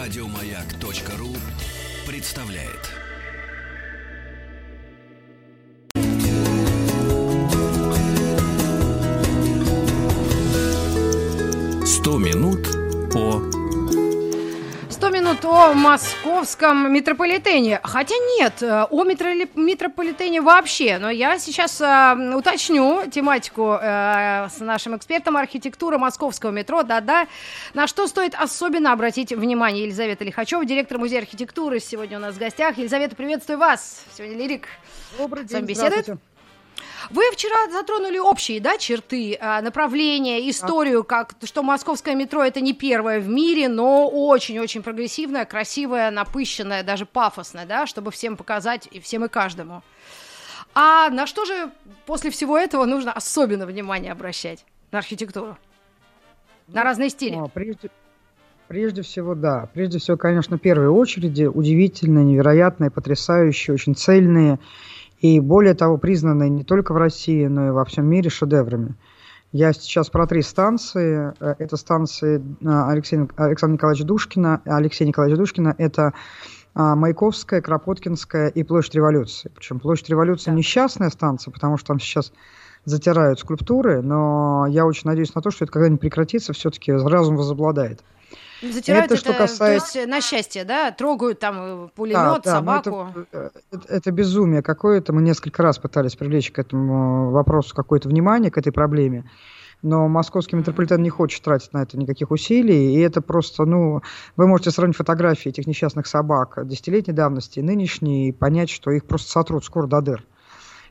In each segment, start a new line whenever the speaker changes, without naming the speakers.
Радиомаяк.ру представляет. Сто минут
о московском метрополитене. Хотя нет, э, о метроли- метрополитене вообще. Но я сейчас э, уточню тематику э, с нашим экспертом архитектуры московского метро. Да-да. На что стоит особенно обратить внимание Елизавета Лихачева, директор музея архитектуры, сегодня у нас в гостях. Елизавета, приветствую вас. Сегодня Лирик
Добрый день,
беседует. Вы вчера затронули общие да, черты, а, направления, историю, как, что московское метро это не первое в мире, но очень-очень прогрессивное, красивое, напыщенное, даже пафосное, да, чтобы всем показать и всем и каждому. А на что же после всего этого нужно особенно внимание обращать? На архитектуру? На разные стили?
А, прежде, прежде всего, да. Прежде всего, конечно, в первой очереди удивительные, невероятные, потрясающие, очень цельные и, более того, признанные не только в России, но и во всем мире шедеврами. Я сейчас про три станции. Э, Это станции а, Алексея, Александра Николаевича Душкина. Алексея Николаевича Душкина – это а, Маяковская, Кропоткинская и Площадь Революции. Причем Площадь Революции
Да.
несчастная станция, потому что там сейчас затирают скульптуры, но я очень надеюсь на то, что это когда-нибудь прекратится, все-таки разум возобладает.
Затирают
это
это,
что касается-
то есть на счастье, да? Трогают там э,
Да,
пулемет,
да, но
собаку.
Это, это- это безумие какое-то. Мы несколько раз пытались привлечь к этому вопросу какое-то внимание, к этой проблеме. Но московский метрополитен не хочет тратить на это никаких усилий. И это просто, ну, вы можете сравнить фотографии этих несчастных собак десятилетней давности и нынешней, и понять, что их просто сотрут скоро до дыр.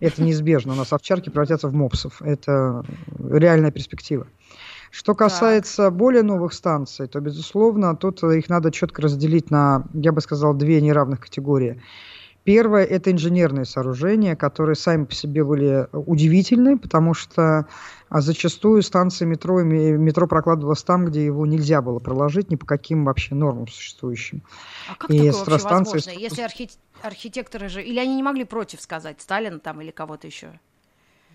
Это неизбежно. У нас овчарки превратятся в мопсов. Это реальная перспектива. Что касается более новых станций, то, безусловно, тут их надо четко разделить на, я бы сказал, две неравных категории. Первое – это инженерные сооружения, которые сами по себе были удивительны, потому что а, зачастую станции метро, метро прокладывалось там, где его нельзя было проложить ни по каким вообще нормам существующим.
А как
и
такое вообще возможно? Если архи- архитекторы же... Или они не могли против сказать, Сталин там или кого-то еще?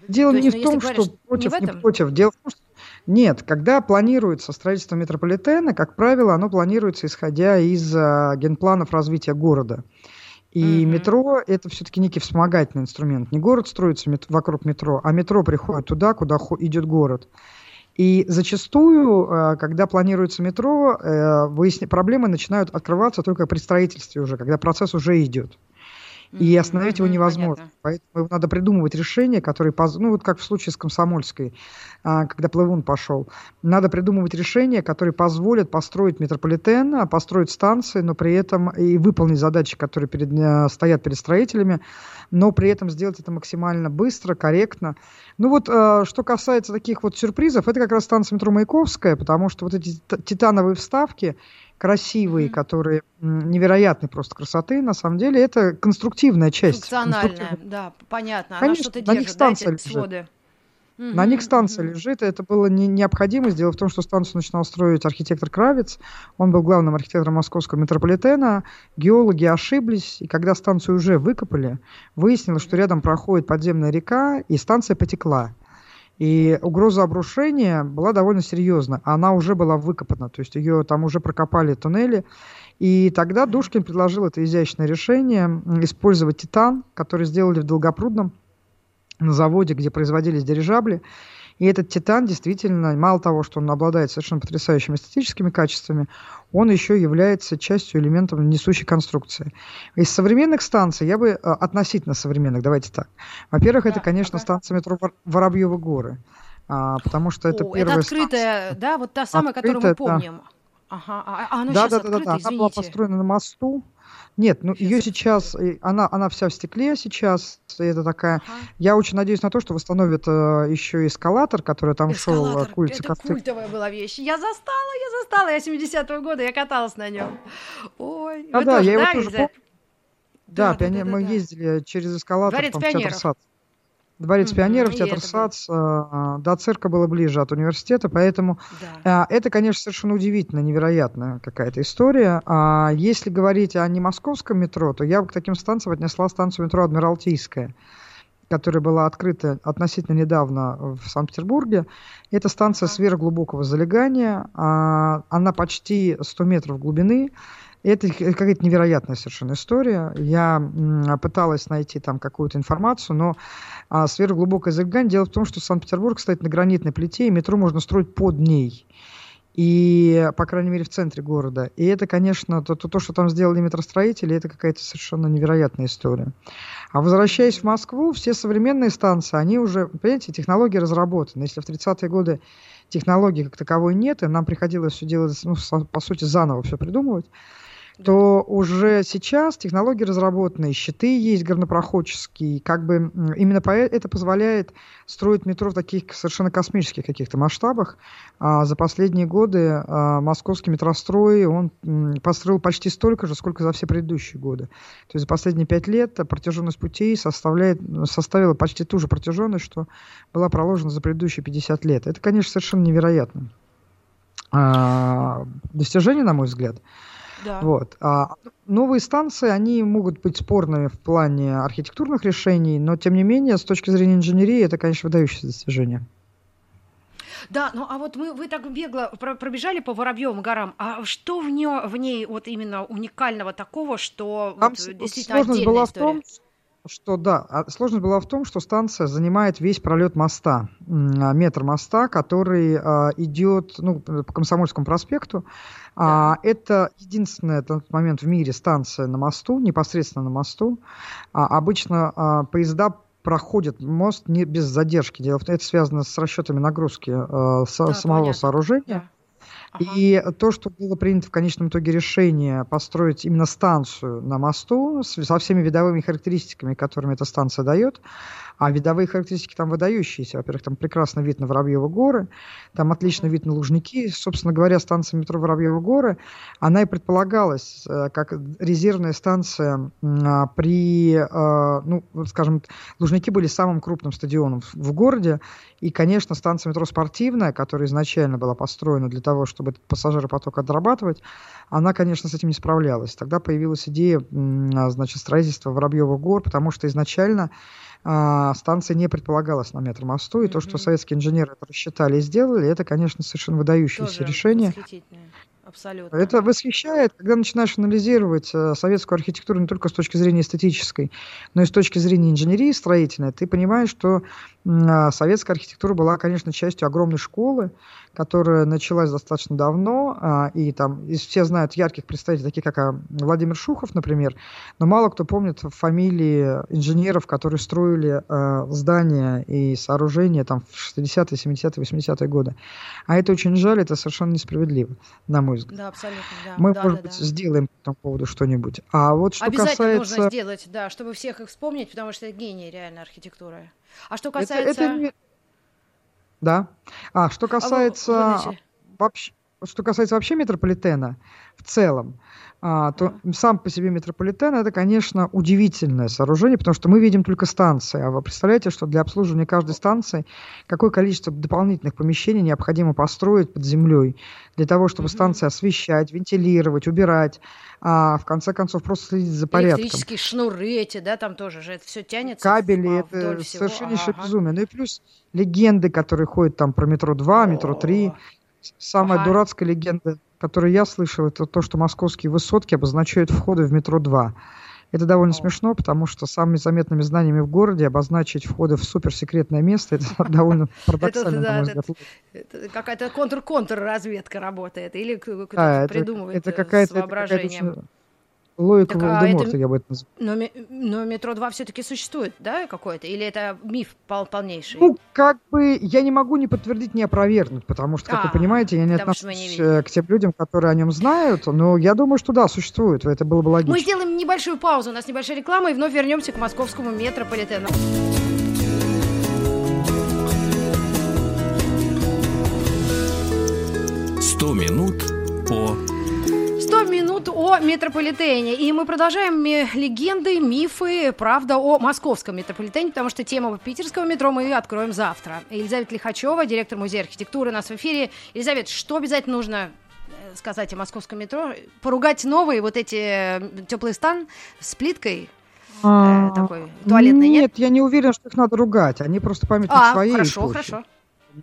Дело
То
не в
ну,
том, что
говоришь, не
против, не,
этом?
против. Дело в том, что нет, когда планируется строительство метрополитена, как правило, оно планируется исходя из а, генпланов развития города. И
Мгм.
метро это все-таки некий вспомогательный инструмент. Не город строится мет- вокруг метро, а метро приходит туда, куда хо- идет город. И зачастую, а, когда планируется метро, э, выясня- проблемы начинают открываться только при строительстве уже, когда процесс уже идет. И остановить его невозможно.
понятно.
Поэтому надо придумывать решения, которые, ну вот как в случае с Комсомольской, а, когда Плывун пошел, надо придумывать решения, которые позволят построить метрополитен, а, построить станции, но при этом и выполнить задачи, которые перед, э, стоят перед строителями, но при этом сделать это максимально быстро, корректно. Ну вот, э, что касается таких вот сюрпризов, это как раз станция метро Маяковская, потому что вот эти титановые вставки, красивые,
Мгм.
которые м, невероятной просто красоты, на самом деле, это конструктивная часть.
Функциональная,
конструктивная.
да, понятно.
Конечно,
Она что-то
на них
да,
станция лежит.
своды.
На
Мгм,
них станция
мгм.
лежит, и это было не, необходимость. Дело в том, что станцию начинал строить архитектор Кравец. Он был главным архитектором московского метрополитена. Геологи ошиблись, и когда станцию уже выкопали, выяснилось, что рядом проходит подземная река, и станция потекла. И угроза обрушения была довольно серьезна. Она уже была выкопана, то есть ее там уже прокопали туннели. И тогда Душкин предложил это изящное решение использовать титан, который сделали в Долгопрудном на заводе, где производились дирижабли. И этот титан действительно, мало того, что он обладает совершенно потрясающими эстетическими качествами, он еще является частью элементом несущей конструкции. Из современных станций, я бы э, относительно современных, давайте так. Во-первых, это,
Да,
конечно,
ага.
станция метро Вор- Воробьевы горы, а, потому что это
О,
первая
это открытая, да, вот та самая, которую мы
Открытая, да.
помним. Ага, а, а оно
да,
сейчас
да, да, да,
открыто,
да. Она была построена на мосту. Нет, ну ее сейчас, она, она вся в стекле сейчас. Это такая.
Ага.
Я очень надеюсь на то, что восстановят э, еще эскалатор, который там шел э,
Эскалатор,
к улице
это
Косты-
культовая была вещь. Я застала, я застала, я 70-го года, я каталась на нем. Ой,
Да,
вы
да,
тоже,
я его
да,
тоже
Эльза?
помню. Да,
Да, да,
пионер-
да,
мы
да.
ездили через эскалатор
Дворец
там, в театр
пионеров.
САЦ. Дворец
Мгм,
пионеров, театр
это было.
САЦ, э, до цирка было ближе от университета, поэтому
Да.
А, Это, конечно, совершенно удивительно, невероятная какая-то история. А если говорить о не московском метро, то я бы к таким станциям отнесла станцию метро Адмиралтейская. которая была открыта относительно недавно в Санкт-Петербурге. Это станция сверхглубокого залегания. А, она почти 100 метров глубины. Это какая-то невероятная совершенно история. Я пыталась найти там какую-то информацию, но а, сверхглубокое залегание. Дело в том, что Санкт-Петербург стоит на гранитной плите, и метро можно строить под ней и, по крайней мере, в центре города. И это, конечно, то, то, то что там сделали метростроители, это какая-то совершенно невероятная история. А возвращаясь в Москву, все современные станции, они уже, понимаете, технологии разработаны. Если в 30-е годы технологий как таковой нет, и нам приходилось все делать, ну, по сути, заново все придумывать, то уже сейчас технологии разработаны, щиты есть горнопроходческие, как бы именно это позволяет строить метро в таких совершенно космических каких-то масштабах. А за последние годы а, московский метрострой, он построил почти столько же, сколько за все предыдущие годы. То есть за последние пять лет протяженность путей составляет, составила почти ту же протяженность, что была проложена за предыдущие 50 лет. Это, конечно, совершенно невероятно. А, достижение, на мой взгляд. Да. Вот. А новые станции, они могут быть спорными в плане архитектурных решений, но тем не менее, с точки зрения инженерии, это, конечно, выдающееся достижение.
Да, ну а вот мы, вы так бегло пробежали по Воробьевым горам, а что в, нее, в ней вот именно уникального такого, что
Там
вот,
действительно сложность была история? в том, что да, а сложность была в том, что станция занимает весь пролет моста, а, метр моста, который а, идет ну, по Комсомольскому проспекту. Да. Это единственная на тот момент в мире станция на мосту, непосредственно на мосту. Обычно поезда проходят мост не без задержки. Дело в том, это связано с расчетами нагрузки да, самого понятно. сооружения. И то, что было принято в конечном итоге решение построить именно станцию на мосту со всеми видовыми характеристиками, которыми эта станция дает, а видовые характеристики там выдающиеся. Во-первых, там прекрасно вид на Воробьевы горы, там отлично вид на Лужники. Собственно говоря, станция метро Воробьевы горы, она и предполагалась э, как резервная станция а, при, э, ну, скажем, Лужники были самым крупным стадионом в городе, и, конечно, станция метро спортивная, которая изначально была построена для того, чтобы пассажиропоток отрабатывать, она, конечно, с этим не справлялась. Тогда появилась идея, а, значит, строительства Воробьевых гор, потому что изначально а, станция не предполагалась на метромосту, и mm-hmm. то, что советские инженеры это рассчитали и сделали, это, конечно, совершенно выдающееся Тоже решение. Абсолютно. Это восхищает, когда начинаешь анализировать э, советскую архитектуру не только с точки зрения эстетической, но и с точки зрения инженерии строительной. Ты понимаешь, что э, советская архитектура была, конечно, частью огромной школы, которая началась достаточно давно, а, и там и все знают ярких представителей, таких как а, Владимир Шухов, например, но мало кто помнит фамилии инженеров, которые строили а, здания и сооружения там в 60-е, 70-е, 80-е годы. А это очень жаль, это совершенно несправедливо, на мой взгляд.
Да, абсолютно, да.
Мы,
да,
может
да,
быть,
да.
сделаем по этому поводу что-нибудь. А вот что
Обязательно
касается...
нужно сделать, да, чтобы всех их вспомнить, потому что это гений реально архитектуры. А что касается... Это, это не...
Да. А что касается а, вообще, что касается вообще метрополитена в целом, а, то сам по себе метрополитен это, конечно, удивительное сооружение, потому что мы видим только станции. А вы представляете, что для обслуживания каждой станции какое количество дополнительных помещений необходимо построить под землей для того, чтобы станции освещать, вентилировать, убирать, а в конце концов просто следить за порядком.
Электрические шнуры эти, да, там тоже же это все тянется.
Кабели, это совершеннейшее ага. безумие. Ну и плюс легенды, которые ходят там про метро 2, метро 3. Самая ага. дурацкая легенда которое я слышал, это то, что московские высотки обозначают входы в метро 2. Это довольно смешно, потому что самыми заметными знаниями в городе обозначить входы в суперсекретное место, это довольно парадоксально, на мой взгляд.
Какая-то контр-контр разведка работает, или кто-то придумывает это какая-то.
Логика так, Волдеморта, а я бы это назвал.
Но, но метро 2 все-таки существует, да, какое-то? Или это миф пол полнейший?
Ну, как бы я не могу не подтвердить, не опровергнуть, потому что, как а, вы понимаете, я не отношусь не э, к тем людям, которые о нем знают, но я думаю, что да, существует, это было бы логично.
Мы сделаем небольшую паузу, у нас небольшая реклама, и вновь вернемся к московскому метрополитену.
Сто минут по
100 минут о метрополитене. И мы продолжаем легенды, мифы, правда о московском метрополитене, потому что тему питерского метро мы откроем завтра. Елизавета Лихачева, директор музея архитектуры, у нас в эфире. Елизавета, что обязательно нужно э, сказать о московском метро? Поругать новые вот эти э, теплый стан с плиткой? а, такой туалетный, нет?
Нет, я не уверен, что их надо ругать. Они просто памятник
а,
своей
хорошо,
эпохи.
хорошо.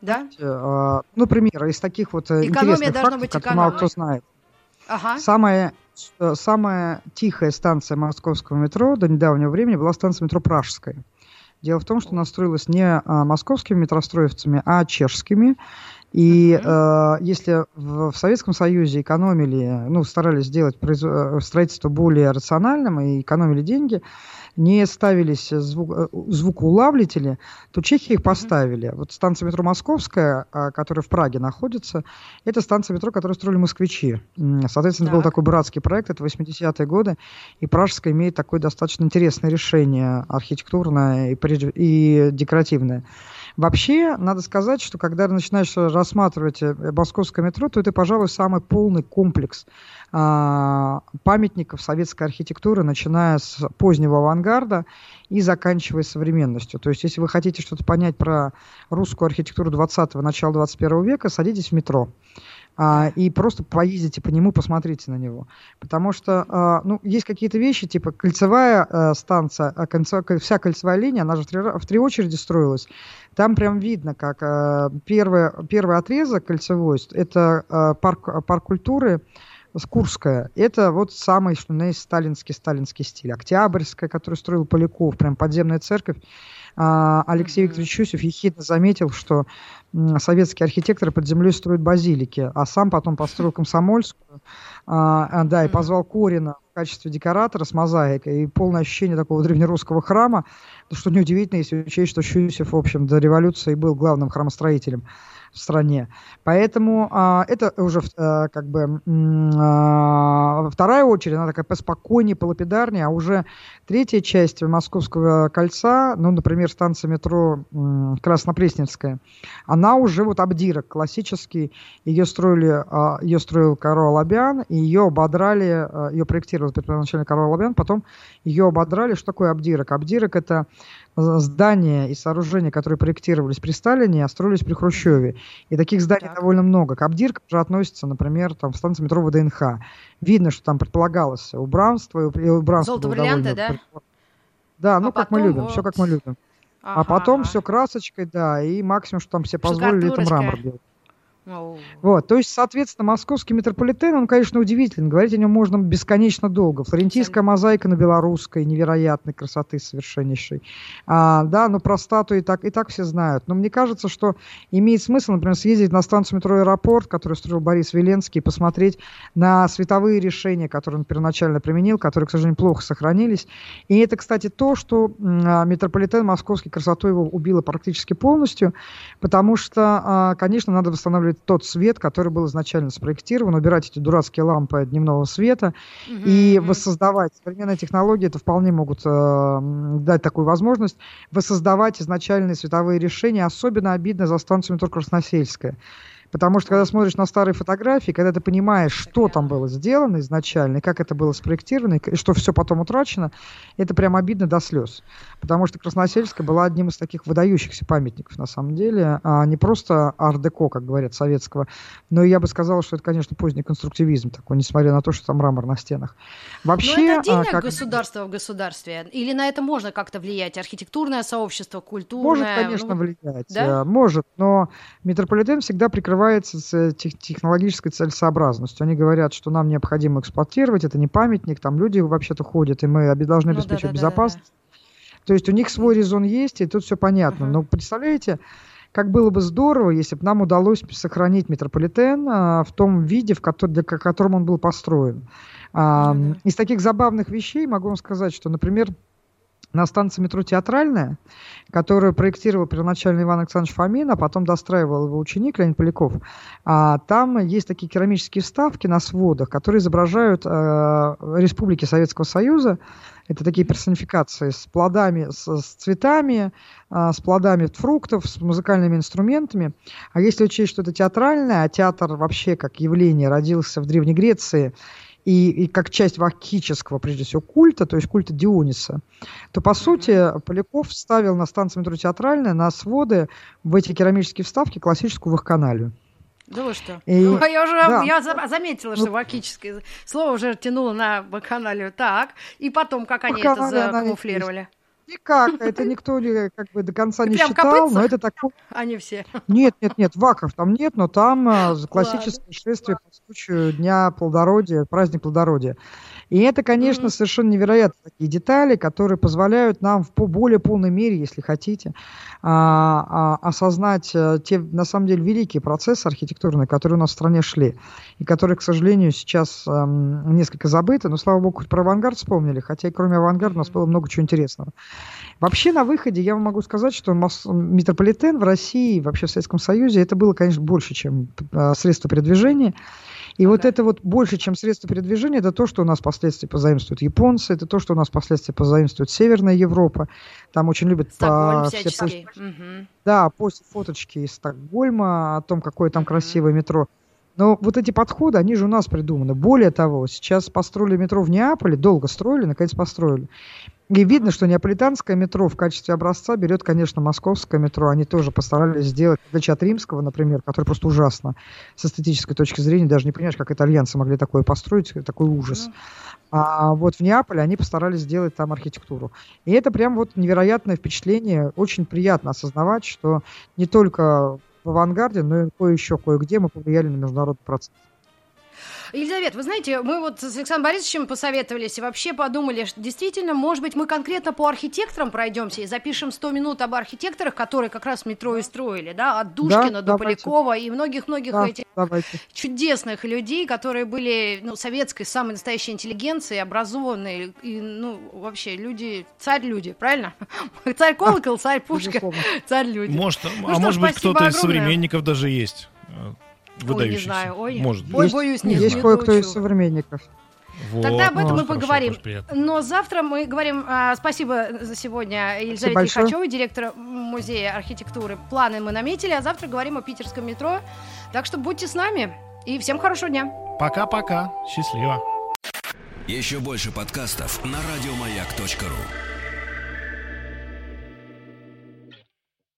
Да?
А, ну, например, из таких вот э,
Экономия
интересных фактов,
быть
которые мало кто знает.
Ага.
Самая, э, самая тихая станция московского метро до недавнего времени была станция метро Пражская. Дело в том, что она строилась не а, московскими метростроевцами, а чешскими. И э, если в, в Советском Союзе экономили, ну, старались сделать произво- э, строительство более рациональным и экономили деньги, не ставились звук, э, звукоулавлители, то чехи их поставили. Вот станция метро Московская, а, которая в Праге находится, это станция метро, которую строили москвичи. Соответственно, это был
Так.
такой братский проект, это 80-е годы, и Пражская имеет такое достаточно интересное решение архитектурное и, и декоративное. Вообще, надо сказать, что когда начинаешь рассматривать э, московское метро, то это, пожалуй, самый полный комплекс а, памятников советской архитектуры, начиная с позднего авангарда и заканчивая современностью. То есть, если вы хотите что-то понять про русскую архитектуру 20-го, начала 21 века, садитесь в метро. А, и просто поездите по нему, посмотрите на него. Потому что, а, ну, есть какие-то вещи, типа кольцевая э, станция, а кольцевая- вся кольцевая линия, она же в три, в три очереди строилась. Там прям видно, как э, первый, первый отрезок кольцевой, это э, парк, парк культуры, Курская. Это вот самый, что на сталинский, сталинский стиль. Октябрьская, которую строил Поляков, прям подземная церковь. А, Алексей. Викторович Чусев ехидно заметил, что советские архитекторы под землей строят базилики, а сам потом построил Комсомольскую, а, а, да, и позвал Корина в качестве декоратора с мозаикой, и полное ощущение такого древнерусского храма, что неудивительно, если учесть, что Чусев, в общем, до революции был главным храмостроителем в стране. Поэтому это уже а, как бы вторая очередь, она такая поспокойнее, полапидарнее, а уже третья часть Московского кольца, ну, например, станция метро Краснопресненская, она уже вот обдирок классический, ее строили, а, ее строил Карл Лобян, и ее ободрали, а, ее проектировал первоначально Карл Лобян, потом ее ободрали. Что такое обдирок? Обдирок это здания и сооружения, которые проектировались при Сталине, а строились при Хрущеве. И таких зданий
Так.
довольно много. К обдиркам же относится, например, там, станция метро ВДНХ. Видно, что там предполагалось убранство, и убранство
Золото, бриллианты, да?
Да, ну
А
как мы любим, все
вот-
как мы любим.
Ага,
а потом все красочкой, да, и максимум, что там все позволили, это мрамор делать. Вот, то есть, соответственно, московский метрополитен, он, конечно, удивителен. Говорить о нем можно бесконечно долго. Флорентийская мозаика на белорусской, невероятной красоты совершеннейшей. А, да, но про статуи и так, и так все знают. Но мне кажется, что имеет смысл, например, съездить на станцию метро «Аэропорт», которую строил Борис Веленский, и посмотреть на световые решения, которые он первоначально применил, которые, к сожалению, плохо сохранились. И это, кстати, то, что а, метрополитен московский красоту его убило практически полностью, потому что, а, конечно, надо восстанавливать тот свет, который был изначально спроектирован, убирать эти дурацкие лампы дневного света
Мгм,
и воссоздавать. Современные технологии это вполне могут э, дать такую возможность воссоздавать изначальные световые решения. Особенно обидно за станцию метро Красносельская. Потому что, когда смотришь на старые фотографии, когда ты понимаешь, что там было сделано изначально, и как это было спроектировано, и что все потом утрачено, это прям обидно до слез. Потому что Красносельская была одним из таких выдающихся памятников, на самом деле. А не просто ар-деко, как говорят, советского, но я бы сказал, что это, конечно, поздний конструктивизм такой, несмотря на то, что там мрамор на стенах.
Но
Вообще,
Ну, это
а,
отдельное
как-
государство в государстве? Или на это можно как-то влиять? Архитектурное сообщество, культурное?
Может, конечно,
Ну,
влиять.
да?
э, Может, но метрополитен всегда прикрывается с э, тех- технологической целесообразностью. Они говорят, что нам необходимо эксплуатировать, это не памятник, там люди вообще-то ходят, и мы должны
Ну да,
обеспечивать
да, да, да, да.
безопасность. То есть у них свой резон есть, и тут все понятно.
Мгм.
Но представляете, как было бы здорово, если бы нам удалось сохранить метрополитен а, в том виде, в кото- для ко- котором он был построен. А,
да.
Из таких забавных вещей могу вам сказать, что, например, на станции метро Театральная, которую проектировал первоначально Иван Александрович Фомин, а потом достраивал его ученик Леонид Поляков, а, там есть такие керамические вставки на сводах, которые изображают э, республики Советского Союза. Это такие персонификации с плодами, с, с цветами, а, с плодами фруктов, с музыкальными инструментами. А если учесть, что это театральное, а театр вообще как явление родился в Древней Греции, и, и как часть вакхического, прежде всего, культа, то есть культа Диониса, то, по сути, Поляков вставил на станции метро Театральная на своды в эти керамические вставки классическую вахканалию.
Да вы что? И... Ну, я уже да. я заметила, что ну... вакическое слово уже тянуло на канале так, и потом, как они это закамуфлировали.
Никак, это никто как бы до конца не считал, но это такое...
Они все.
Нет, нет, нет, ваков там нет, но там а, классическое шествие по случаю Дня плодородия, праздник плодородия. И это, конечно, mm-hmm. совершенно невероятные такие детали, которые позволяют нам в более полной мере, если хотите, а, а, осознать а, те, на самом деле, великие процессы архитектурные, которые у нас в стране шли, и которые, к сожалению, сейчас а, несколько забыты, но, слава богу, хоть про авангард вспомнили, хотя и кроме авангарда у нас было много чего интересного. Вообще, на выходе я вам могу сказать, что метрополитен в России, вообще в Советском Союзе, это было, конечно, больше, чем а, средство передвижения. И вот это вот больше, чем средство передвижения, это то, что у нас впоследствии позаимствуют японцы, это то, что у нас впоследствии позаимствует Северная Европа. Там очень любят по, все пост... угу. Да, после фоточки из Стокгольма о том, какое там угу. красивое метро. Но вот эти подходы, они же у нас придуманы. Более того, сейчас построили метро в Неаполе, долго строили, наконец построили. И видно, что неаполитанское метро в качестве образца берет, конечно, московское метро. Они тоже постарались сделать, в отличие от римского, например, который просто ужасно с эстетической точки зрения. Даже не понимаешь, как итальянцы могли такое построить, такой ужас. А вот в Неаполе они постарались сделать там архитектуру. И это прям вот невероятное впечатление. Очень приятно осознавать, что не только в авангарде, но и кое-еще кое-где мы повлияли на международный процесс.
Елизавета, вы знаете, мы вот с Александром Борисовичем посоветовались и вообще подумали, что действительно, может быть, мы конкретно по архитекторам пройдемся и запишем 100 минут об архитекторах, которые как раз метро и строили, да, от Душкина да, до давайте. Полякова и многих-многих да, этих давайте. чудесных людей, которые были, ну, советской, самой настоящей интеллигенции, образованные, и, ну, вообще, люди, царь-люди, правильно? Царь колокол, царь пушка, царь-люди.
Может, ну, а что, может быть, кто-то из современников даже есть
Ой, не знаю. Ой,
Может
Ой, боюсь, нет.
Есть кое-кто из современников.
Вот. Тогда об этом ну, мы поговорим. Но завтра мы говорим... А, спасибо за сегодня Елизавете Лихачевой, директор музея архитектуры. Планы мы наметили, а завтра говорим о питерском метро. Так что будьте с нами и всем хорошего дня.
Пока-пока. Счастливо.
Еще больше подкастов на радиомаяк.ру